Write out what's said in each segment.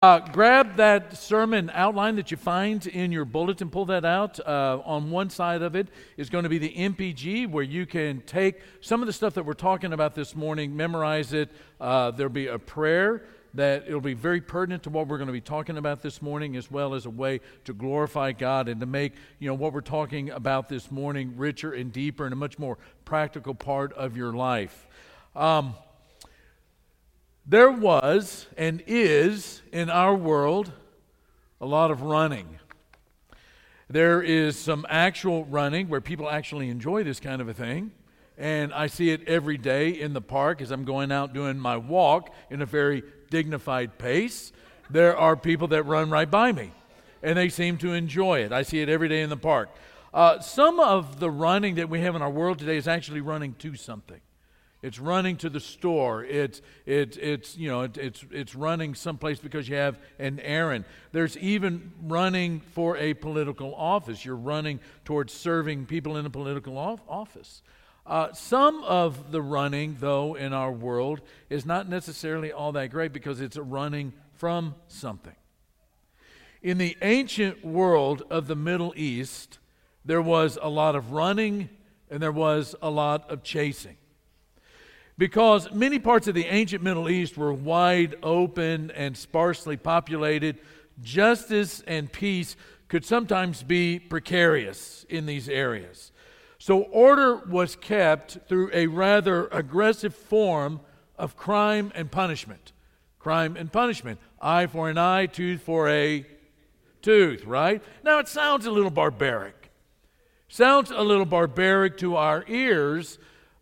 Uh, grab that sermon outline that you find in your bulletin, pull that out. Uh, on one side of it is going to be the MPG, where you can take some of the stuff that we're talking about this morning, memorize it. Uh, there'll be a prayer that it'll be very pertinent to what we're going to be talking about this morning, as well as a way to glorify God and to make you know what we're talking about this morning richer and deeper and a much more practical part of your life. Um, there was and is in our world a lot of running. There is some actual running where people actually enjoy this kind of a thing. And I see it every day in the park as I'm going out doing my walk in a very dignified pace. There are people that run right by me, and they seem to enjoy it. I see it every day in the park. Uh, some of the running that we have in our world today is actually running to something. It's running to the store. It's, it's, it's, you know, it, it's, it's running someplace because you have an errand. There's even running for a political office. You're running towards serving people in a political office. Uh, some of the running, though, in our world is not necessarily all that great because it's running from something. In the ancient world of the Middle East, there was a lot of running and there was a lot of chasing because many parts of the ancient Middle East were wide open and sparsely populated. Justice and peace could sometimes be precarious in these areas. So, order was kept through a rather aggressive form of crime and punishment. Crime and punishment. Eye for an eye, tooth for a tooth, right? Now, it sounds a little barbaric. Sounds a little barbaric to our ears,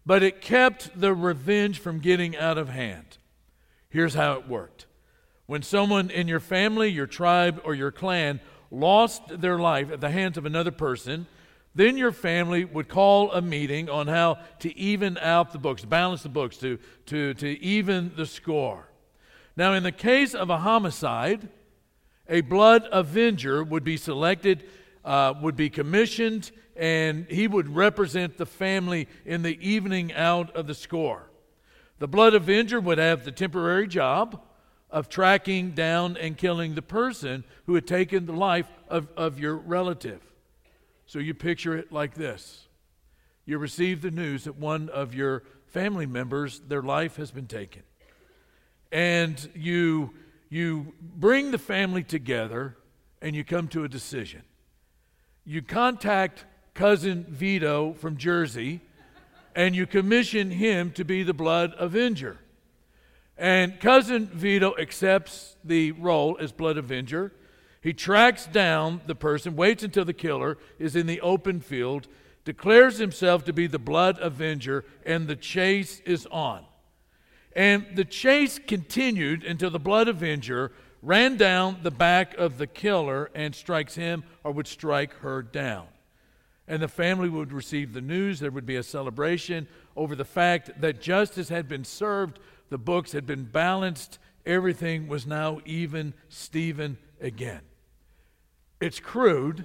but it kept the revenge from getting out of hand. Here's how it worked when someone in your family, your tribe, or your clan lost their life at the hands of another person, then your family would call a meeting on how to even out the books, balance the books, to, to, to even the score. Now, in the case of a homicide, a blood avenger would be selected, uh, would be commissioned, and he would represent the family in the evening out of the score. The blood avenger would have the temporary job of tracking down and killing the person who had taken the life of, of your relative. So you picture it like this you receive the news that one of your family members, their life has been taken. And you, you bring the family together and you come to a decision. You contact cousin Vito from Jersey, and you commission him to be the blood avenger. And cousin Vito accepts the role as blood avenger. He tracks down the person, waits until the killer is in the open field, declares himself to be the blood avenger, and the chase is on. And the chase continued until the blood avenger ran down the back of the killer and strikes him or would strike her down and the family would receive the news. There would be a celebration over the fact that justice had been served, the books had been balanced, everything was now even Stephen again. It's crude,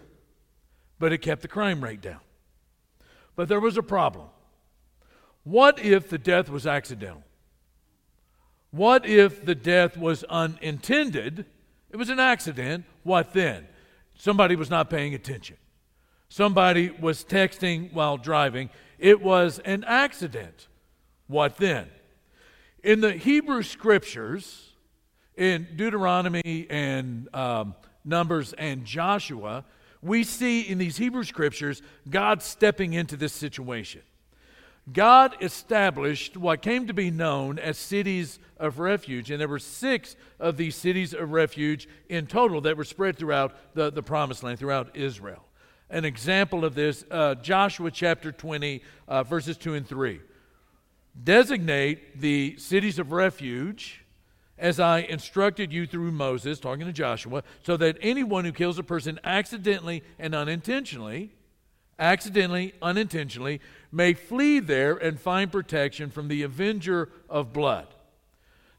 but it kept the crime rate down. But there was a problem. What if the death was accidental? What if the death was unintended? It was an accident. What then? Somebody was not paying attention. Somebody was texting while driving. It was an accident. What then? In the Hebrew scriptures, in Deuteronomy and um, Numbers and Joshua, we see in these Hebrew scriptures God stepping into this situation. God established what came to be known as cities of refuge, and there were six of these cities of refuge in total that were spread throughout the, the promised land, throughout Israel an example of this uh, Joshua chapter 20, uh, verses 2 and 3. Designate the cities of refuge as I instructed you through Moses, talking to Joshua, so that anyone who kills a person accidentally and unintentionally, accidentally, unintentionally, may flee there and find protection from the avenger of blood.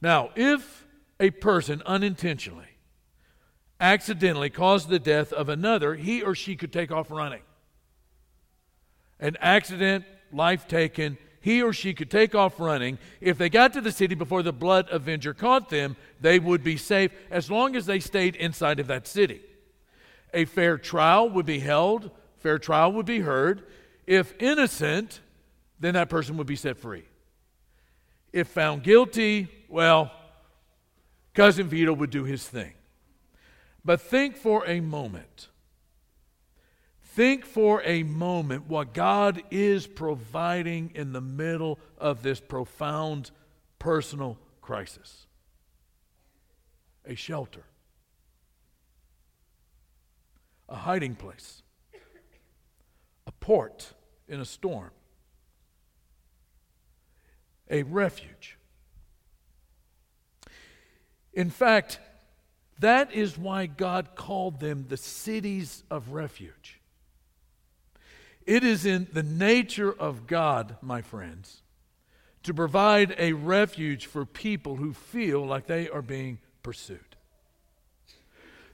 Now, if a person unintentionally accidentally caused the death of another, he or she could take off running. An accident, life taken, he or she could take off running. If they got to the city before the blood avenger caught them, they would be safe as long as they stayed inside of that city. A fair trial would be held, fair trial would be heard. If innocent, then that person would be set free. If found guilty, well, Cousin Vito would do his thing. But think for a moment. Think for a moment what God is providing in the middle of this profound personal crisis a shelter, a hiding place, port in a storm, a refuge. In fact, that is why God called them the cities of refuge. It is in the nature of God, my friends, to provide a refuge for people who feel like they are being pursued.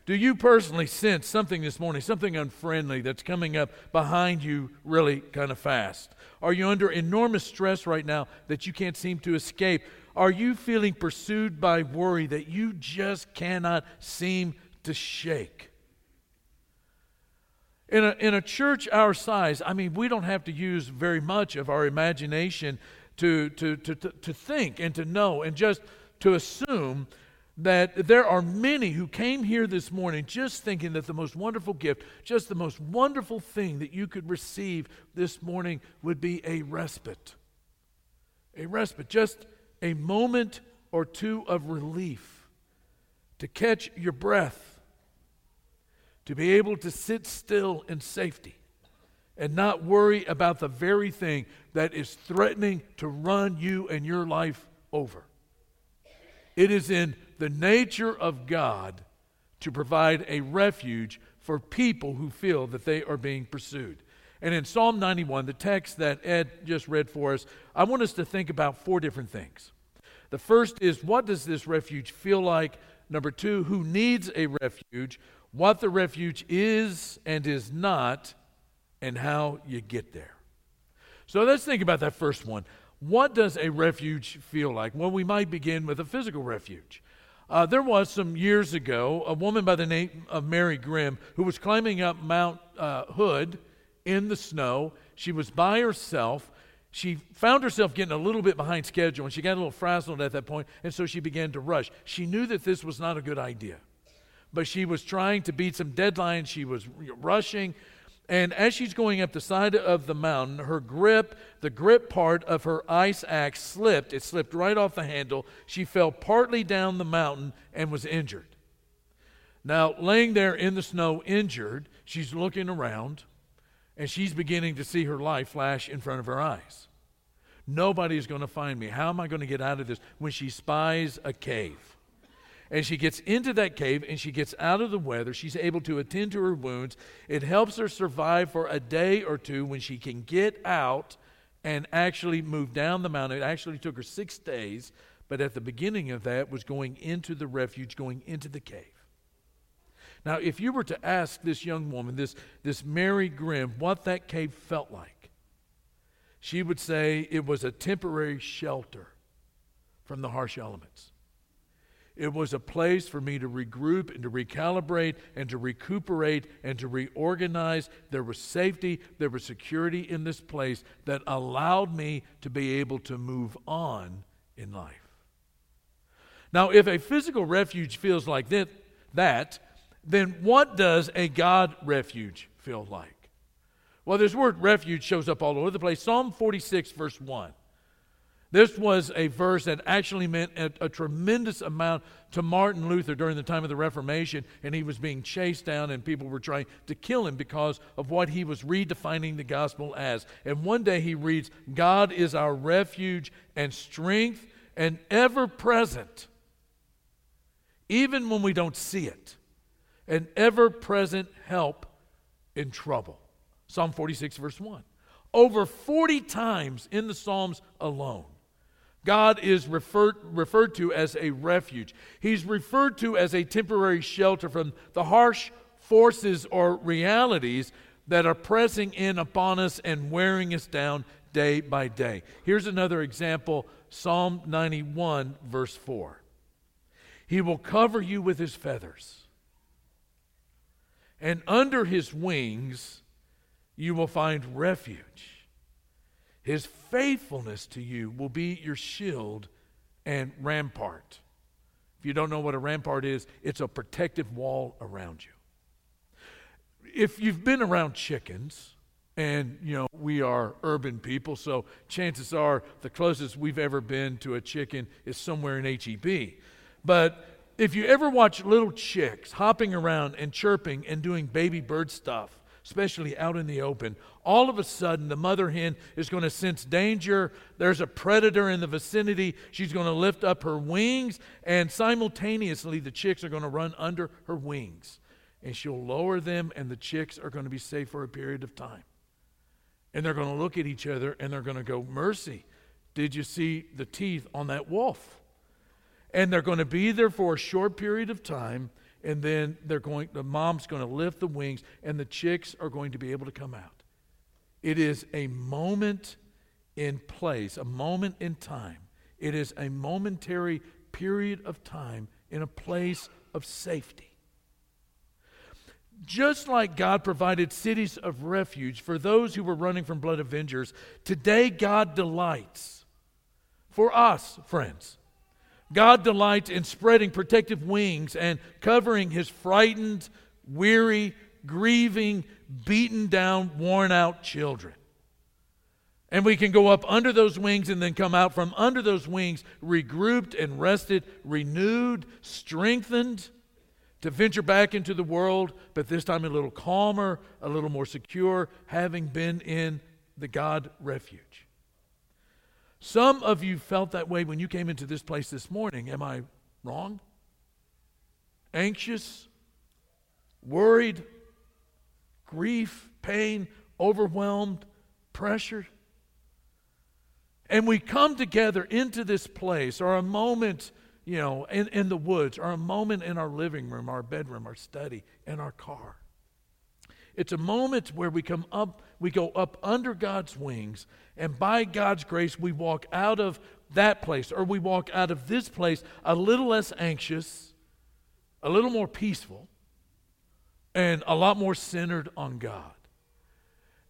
Do you personally sense something this morning, something unfriendly that's coming up behind you really kind of fast? Are you under enormous stress right now that you can't seem to escape? Are you feeling pursued by worry that you just cannot seem to shake? In a, in a church our size, I mean, we don't have to use very much of our imagination to, to, to, to, to think and to know and just to assume that there are many who came here this morning just thinking that the most wonderful gift, just the most wonderful thing that you could receive this morning would be a respite. A respite, just a moment or two of relief, to catch your breath, to be able to sit still in safety and not worry about the very thing that is threatening to run you and your life over. It is in the nature of God to provide a refuge for people who feel that they are being pursued. And in Psalm 91, the text that Ed just read for us, I want us to think about four different things. The first is what does this refuge feel like? Number two, who needs a refuge? What the refuge is and is not, and how you get there. So let's think about that first one. What does a refuge feel like? Well, we might begin with a physical refuge. Uh, there was some years ago a woman by the name of Mary Grimm who was climbing up Mount uh, Hood in the snow. She was by herself. She found herself getting a little bit behind schedule and she got a little frazzled at that point, and so she began to rush. She knew that this was not a good idea, but she was trying to beat some deadlines. She was rushing. And as she's going up the side of the mountain, her grip, the grip part of her ice axe slipped. It slipped right off the handle. She fell partly down the mountain and was injured. Now, laying there in the snow, injured, she's looking around and she's beginning to see her life flash in front of her eyes. Nobody's going to find me. How am I going to get out of this? When she spies a cave. And she gets into that cave and she gets out of the weather. She's able to attend to her wounds. It helps her survive for a day or two when she can get out and actually move down the mountain. It actually took her six days, but at the beginning of that was going into the refuge, going into the cave. Now, if you were to ask this young woman, this, this Mary Grimm, what that cave felt like, she would say it was a temporary shelter from the harsh elements. It was a place for me to regroup and to recalibrate and to recuperate and to reorganize. There was safety, there was security in this place that allowed me to be able to move on in life. Now, if a physical refuge feels like that, that then what does a God refuge feel like? Well, this word refuge shows up all over the place. Psalm 46, verse 1. This was a verse that actually meant a, a, tremendous amount to Martin Luther during the time of the Reformation, and he was being chased down, and people were trying to kill him because of what he was redefining the gospel as. And one day he reads, God is our refuge and strength and ever present, even when we don't see it an ever present help in trouble. Psalm 46, verse 1. Over 40 times in the Psalms alone, God is referred, referred to as a refuge. He's referred to as a temporary shelter from the harsh forces or realities that are pressing in upon us and wearing us down day by day. Here's another example Psalm 91, verse 4. He will cover you with his feathers, and under his wings you will find refuge. His faithfulness to you will be your shield and rampart. If you don't know what a rampart is, it's a protective wall around you. If you've been around chickens, and you know we are urban people so chances are the closest we've ever been to a chicken is somewhere in H-E-B but if you ever watch little chicks hopping around and chirping and doing baby bird stuff especially out in the open. All of a sudden the mother hen is going to sense danger. There's a predator in the vicinity. She's going to lift up her wings and simultaneously the chicks are going to run under her wings. And she'll lower them and the chicks are going to be safe for a period of time. And they're going to look at each other and they're going to go, Mercy, did you see the teeth on that wolf? And they're going to be there for a short period of time, and then they're going, the mom's going to lift the wings, and the chicks are going to be able to come out. It is a moment in place, a moment in time. It is a momentary period of time in a place of safety. Just like God provided cities of refuge for those who were running from blood avengers, today God delights for us, friends. God delights in spreading protective wings and covering his frightened, weary, grieving, beaten down, worn out children. And we can go up under those wings and then come out from under those wings regrouped and rested, renewed, strengthened to venture back into the world, but this time a little calmer, a little more secure, having been in the God refuge. Some of you felt that way when you came into this place this morning. Am I wrong? Anxious, worried, grief, pain, overwhelmed, pressured. And we come together into this place, or a moment you know, in, in the woods, or a moment in our living room, our bedroom, our study, in our car. It's a moment where we come up, we go up under God's wings, and by God's grace, we walk out of that place, or we walk out of this place a little less anxious, a little more peaceful, and a lot more centered on God.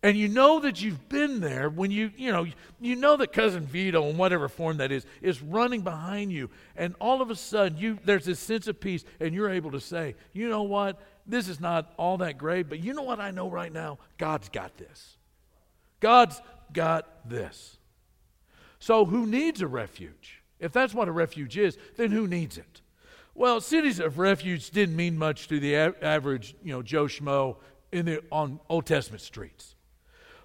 And you know that you've been there when you, you know, you know that cousin Vito in whatever form that is is running behind you and all of a sudden you there's this sense of peace and you're able to say, "You know what? This is not all that great, but you know what I know right now? God's got this. God's got this." So who needs a refuge? If that's what a refuge is, then who needs it? Well, cities of refuge didn't mean much to the average, you know, Joe Schmo in the on Old Testament streets.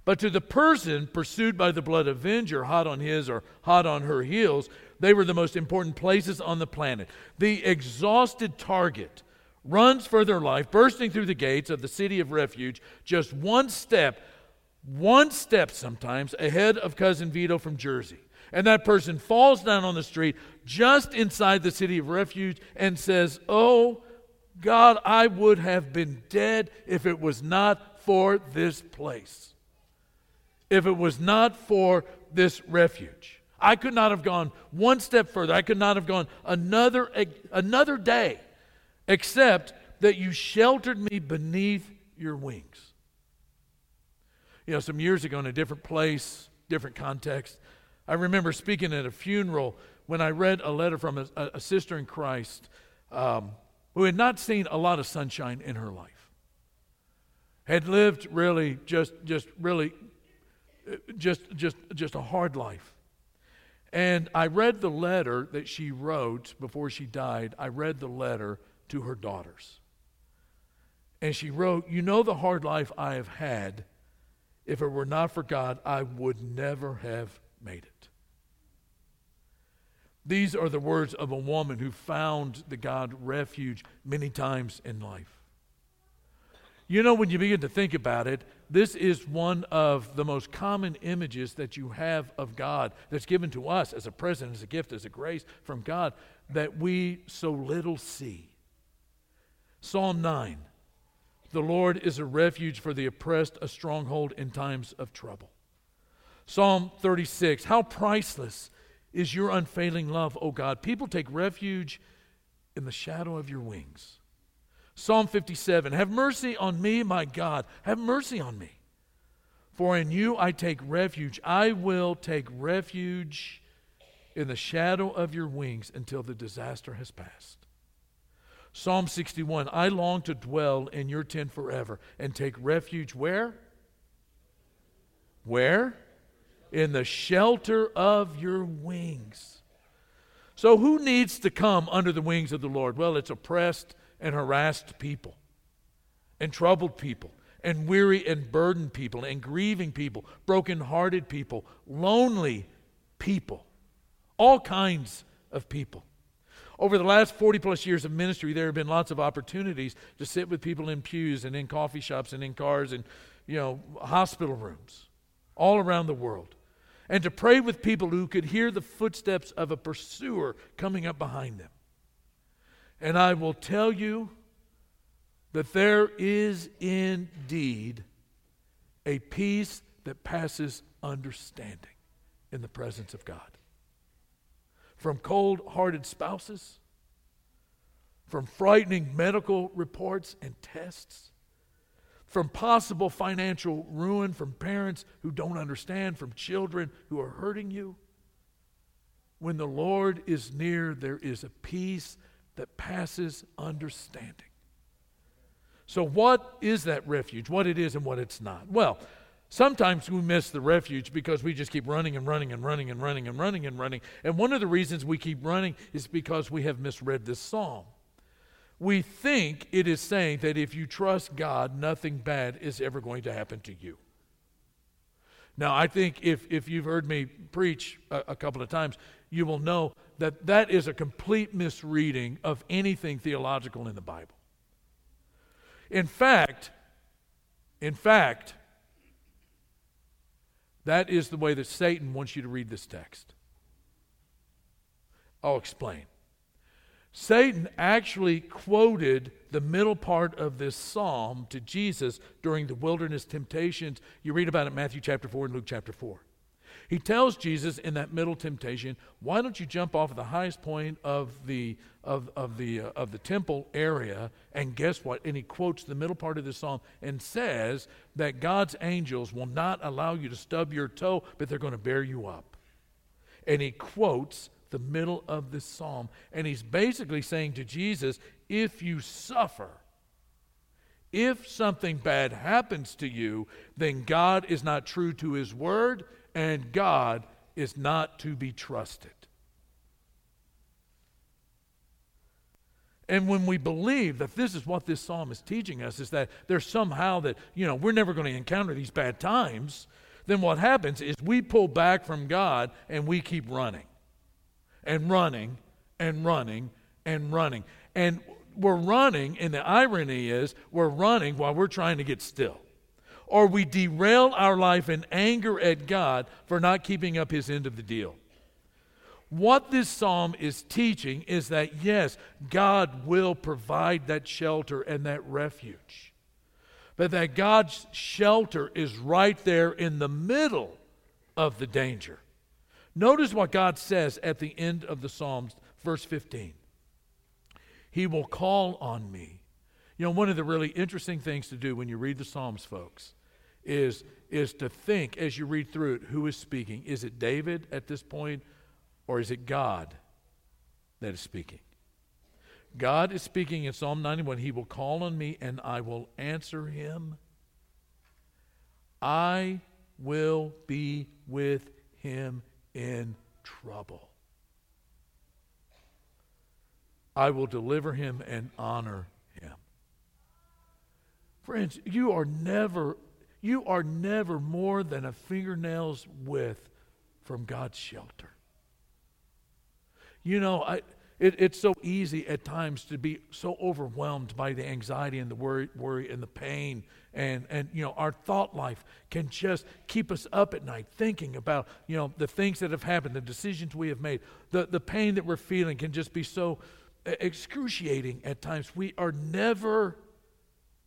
But to the person pursued by the blood avenger, hot on his or hot on her heels, they were the most important places on the planet. The exhausted target runs for their life, bursting through the gates of the city of refuge, just one step, one step sometimes ahead of Cousin Vito from Jersey. And that person falls down on the street just inside the city of refuge and says, Oh, God, I would have been dead if it was not for this place if it was not for this refuge. I could not have gone one step further. I could not have gone another, another day except that you sheltered me beneath your wings. You know, some years ago in a different place, different context, I remember speaking at a funeral when I read a letter from a, a sister in Christ um, who had not seen a lot of sunshine in her life, had lived really just, just really just, just, just a hard life. And I read the letter that she wrote before she died. I read the letter to her daughters. And she wrote, You know the hard life I have had. If it were not for God, I would never have made it. These are the words of a woman who found the God refuge many times in life. You know, when you begin to think about it, this is one of the most common images that you have of God that's given to us as a present, as a gift, as a grace from God that we so little see. Psalm 9 The Lord is a refuge for the oppressed, a stronghold in times of trouble. Psalm 36 How priceless is your unfailing love, O God. People take refuge in the shadow of your wings. Psalm 57 Have mercy on me, my God. Have mercy on me. For in you I take refuge. I will take refuge in the shadow of your wings until the disaster has passed. Psalm 61 I long to dwell in your tent forever and take refuge where? Where? In the shelter of your wings. So, who needs to come under the wings of the Lord? Well, it's oppressed and harassed people, and troubled people, and weary and burdened people, and grieving people, broken-hearted people, lonely people, all kinds of people. Over the last 40 plus years of ministry, there have been lots of opportunities to sit with people in pews and in coffee shops and in cars and, you know, hospital rooms all around the world. And to pray with people who could hear the footsteps of a pursuer coming up behind them. And I will tell you that there is indeed a peace that passes understanding in the presence of God from cold hearted spouses, from frightening medical reports and tests, from possible financial ruin from parents who don't understand, from children who are hurting you. When the Lord is near, there is a peace that passes understanding. So, what is that refuge? What it is and what it's not? Well, Sometimes we miss the refuge because we just keep running and running and running and running and running and running. And one of the reasons we keep running is because we have misread this psalm. We think it is saying that if you trust God, nothing bad is ever going to happen to you. Now, I think if, if you've heard me preach a, a couple of times, you will know that that is a complete misreading of anything theological in the Bible. In fact, in fact, that is the way that Satan wants you to read this text. I'll explain. Satan actually quoted the middle part of this psalm to Jesus during the wilderness temptations. You read about it in Matthew chapter 4 and Luke chapter 4. He tells Jesus in that middle temptation, why don't you jump off of the highest point of the, of, of, the, uh, of the temple area? And guess what? And he quotes the middle part of the psalm and says that God's angels will not allow you to stub your toe, but they're going to bear you up. And he quotes the middle of this psalm. And he's basically saying to Jesus, if you suffer, if something bad happens to you, then God is not true to his word and God is not to be trusted. And when we believe that this is what this psalm is teaching us, is that there's somehow that, you know, we're never going to encounter these bad times, then what happens is we pull back from God and we keep running and running and running and running. And we're running, and the irony is we're running while we're trying to get still or we derail our life in anger at God for not keeping up his end of the deal. What this psalm is teaching is that, yes, God will provide that shelter and that refuge, but that God's shelter is right there in the middle of the danger. Notice what God says at the end of the Psalms, verse 15. He will call on me. You know, one of the really interesting things to do when you read the Psalms, folks, is, is to think as you read through it who is speaking. Is it David at this point, or is it God that is speaking? God is speaking in Psalm 91 He will call on me and I will answer him. I will be with him in trouble. I will deliver him and honor him. Friends, you are never you are never more than a fingernail's width from God's shelter. You know, I, it, it's so easy at times to be so overwhelmed by the anxiety and the worry, worry and the pain. And, and, you know, our thought life can just keep us up at night thinking about, you know, the things that have happened, the decisions we have made. The, the pain that we're feeling can just be so excruciating at times. We are never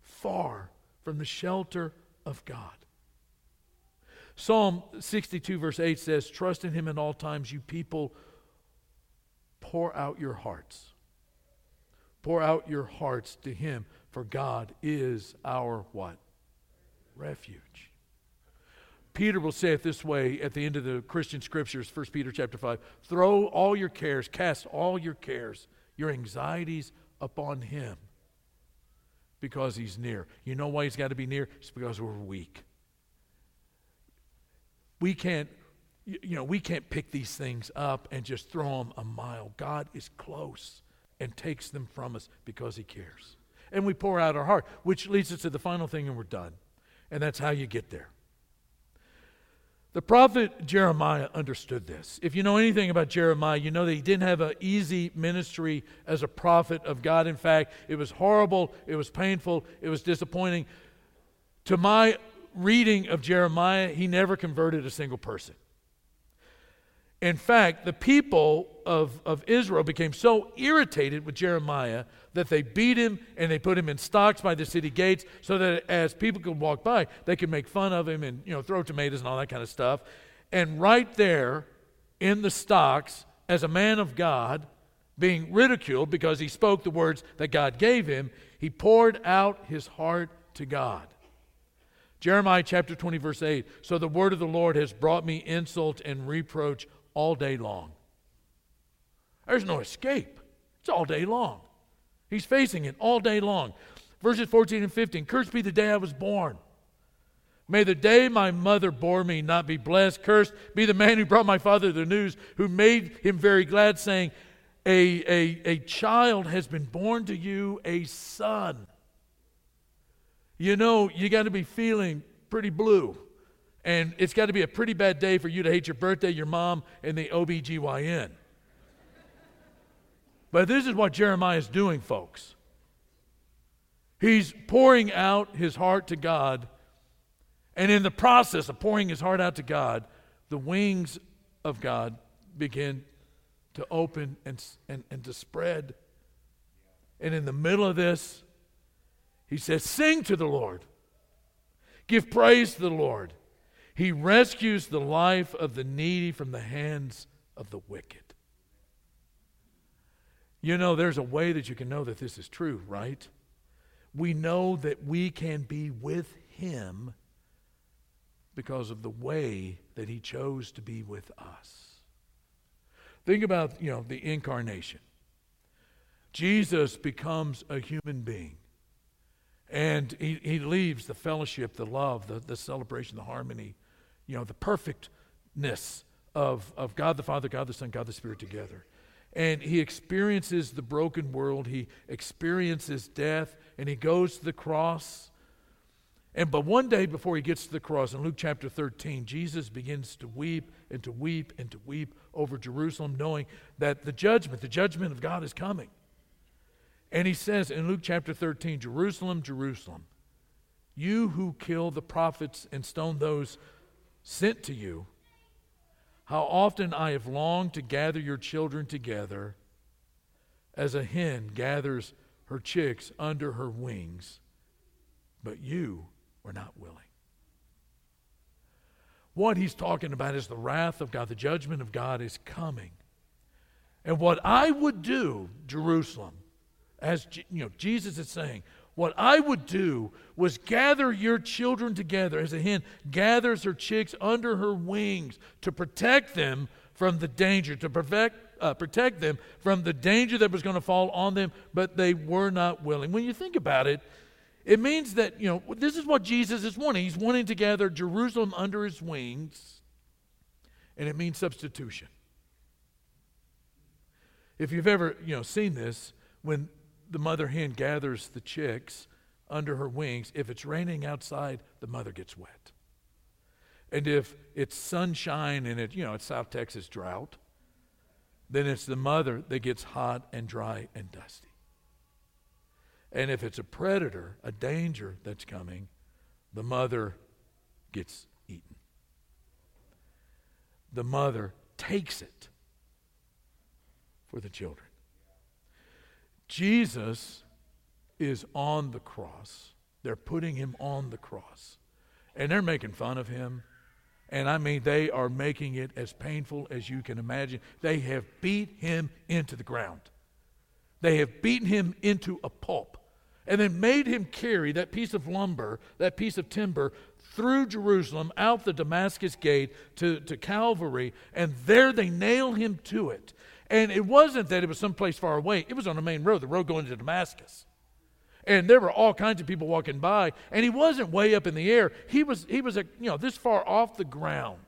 far from the shelter of God. Psalm 62, verse 8 says, Trust in him in all times, you people. Pour out your hearts. Pour out your hearts to him, for God is our what? Refuge. Peter will say it this way at the end of the Christian scriptures, 1 Peter chapter 5. Throw all your cares, cast all your cares, your anxieties upon him because he's near. You know why he's got to be near? It's because we're weak. We can't you know, we can't pick these things up and just throw them a mile. God is close and takes them from us because he cares. And we pour out our heart, which leads us to the final thing and we're done. And that's how you get there. The prophet Jeremiah understood this. If you know anything about Jeremiah, you know that he didn't have an easy ministry as a prophet of God. In fact, it was horrible, it was painful, it was disappointing. To my reading of Jeremiah, he never converted a single person. In fact, the people of, of Israel became so irritated with Jeremiah that they beat him and they put him in stocks by the city gates so that as people could walk by, they could make fun of him and you know throw tomatoes and all that kind of stuff. And right there in the stocks, as a man of God, being ridiculed because he spoke the words that God gave him, he poured out his heart to God. Jeremiah chapter 20, verse 8 So the word of the Lord has brought me insult and reproach all day long. There's no escape, it's all day long. He's facing it all day long. Verses 14 and 15 Cursed be the day I was born. May the day my mother bore me not be blessed. Cursed be the man who brought my father the news, who made him very glad, saying, A, a, a child has been born to you, a son. You know, you got to be feeling pretty blue. And it's got to be a pretty bad day for you to hate your birthday, your mom, and the OBGYN. But this is what Jeremiah is doing, folks. He's pouring out his heart to God. And in the process of pouring his heart out to God, the wings of God begin to open and, and, and to spread. And in the middle of this, he says, Sing to the Lord, give praise to the Lord. He rescues the life of the needy from the hands of the wicked. You know, there's a way that you can know that this is true, right? We know that we can be with Him because of the way that He chose to be with us. Think about, you know, the incarnation. Jesus becomes a human being. And he, he leaves the fellowship, the love, the, the celebration, the harmony you know, the perfectness of, of God the Father, God the Son, God the Spirit together. And he experiences the broken world, he experiences death, and he goes to the cross. And but one day before he gets to the cross, in Luke chapter 13, Jesus begins to weep and to weep and to weep over Jerusalem, knowing that the judgment, the judgment of God is coming. And he says in Luke chapter 13, Jerusalem, Jerusalem, you who kill the prophets and stone those sent to you. How often I have longed to gather your children together as a hen gathers her chicks under her wings, but you were not willing. What he's talking about is the wrath of God, the judgment of God is coming. And what I would do, Jerusalem, as you know, Jesus is saying, what I would do was gather your children together as a hen gathers her chicks under her wings to protect them from the danger, to protect, uh, protect them from the danger that was going to fall on them, but they were not willing. When you think about it, it means that, you know, this is what Jesus is wanting. He's wanting to gather Jerusalem under his wings, and it means substitution. If you've ever, you know, seen this, when the mother hen gathers the chicks under her wings. If it's raining outside, the mother gets wet. And if it's sunshine and it, you know, it's South Texas drought, then it's the mother that gets hot and dry and dusty. And if it's a predator, a danger that's coming, the mother gets eaten. The mother takes it for the children. Jesus is on the cross. They're putting him on the cross. And they're making fun of him. And I mean, they are making it as painful as you can imagine. They have beat him into the ground. They have beaten him into a pulp and then made him carry that piece of lumber, that piece of timber, through Jerusalem, out the Damascus gate to, to Calvary, and there they nail him to it. And it wasn't that it was someplace far away, it was on the main road, the road going to Damascus. And there were all kinds of people walking by, and he wasn't way up in the air. He was, he was you know, this far off the ground.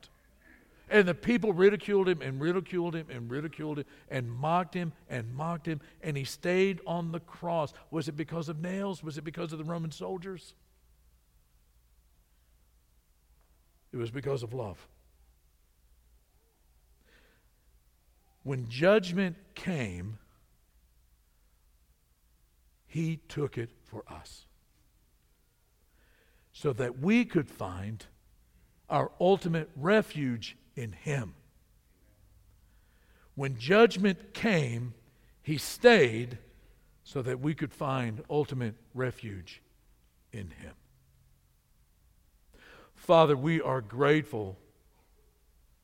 And the people ridiculed him and ridiculed him and ridiculed him and mocked him and mocked him, and he stayed on the cross. Was it because of nails? Was it because of the Roman soldiers? It was because of love. When judgment came, he took it for us so that we could find our ultimate refuge in him. When judgment came, he stayed so that we could find ultimate refuge in him. Father, we are grateful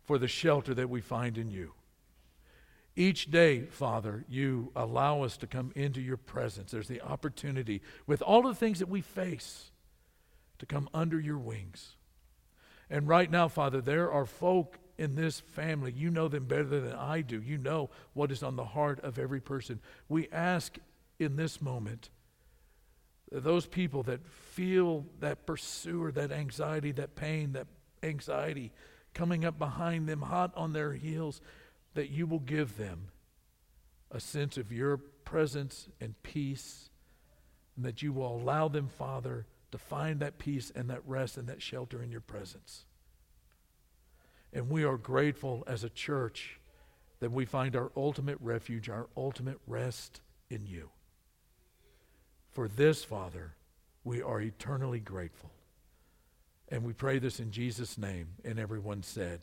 for the shelter that we find in you. Each day, Father, you allow us to come into your presence. There's the opportunity, with all the things that we face, to come under your wings. And right now, Father, there are folk in this family. You know them better than I do. You know what is on the heart of every person. We ask in this moment that those people that feel that pursuer, that anxiety, that pain, that anxiety coming up behind them, hot on their heels, that you will give them a sense of your presence and peace, and that you will allow them, Father, to find that peace and that rest and that shelter in your presence. And we are grateful as a church that we find our ultimate refuge, our ultimate rest in you. For this, Father, we are eternally grateful. And we pray this in Jesus' name. And everyone said,